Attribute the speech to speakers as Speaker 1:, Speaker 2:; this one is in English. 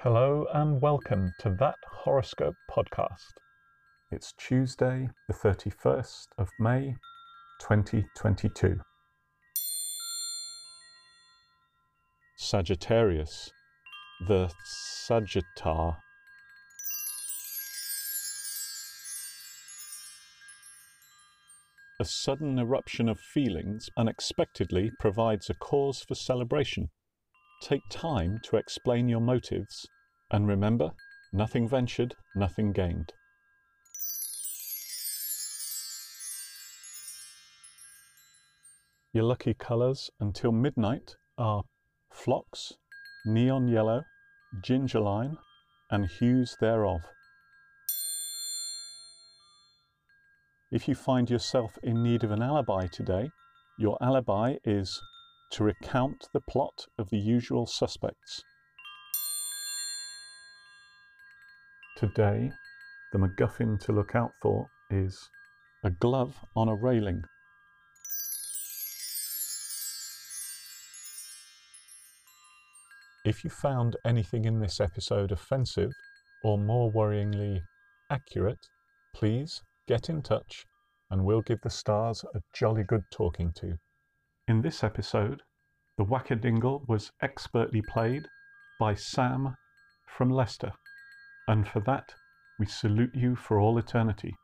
Speaker 1: Hello and welcome to that horoscope podcast. It's Tuesday, the 31st of May, 2022. Sagittarius, the Sagittar. A sudden eruption of feelings unexpectedly provides a cause for celebration. Take time to explain your motives, and remember nothing ventured, nothing gained. Your lucky colours until midnight are phlox, neon yellow, gingerline, and hues thereof. If you find yourself in need of an alibi today, your alibi is to recount the plot of the usual suspects. Today, the MacGuffin to look out for is a glove on a railing. If you found anything in this episode offensive or more worryingly accurate, please get in touch and we'll give the stars a jolly good talking to. In this episode, the Wackadingle was expertly played by Sam from Leicester, and for that we salute you for all eternity.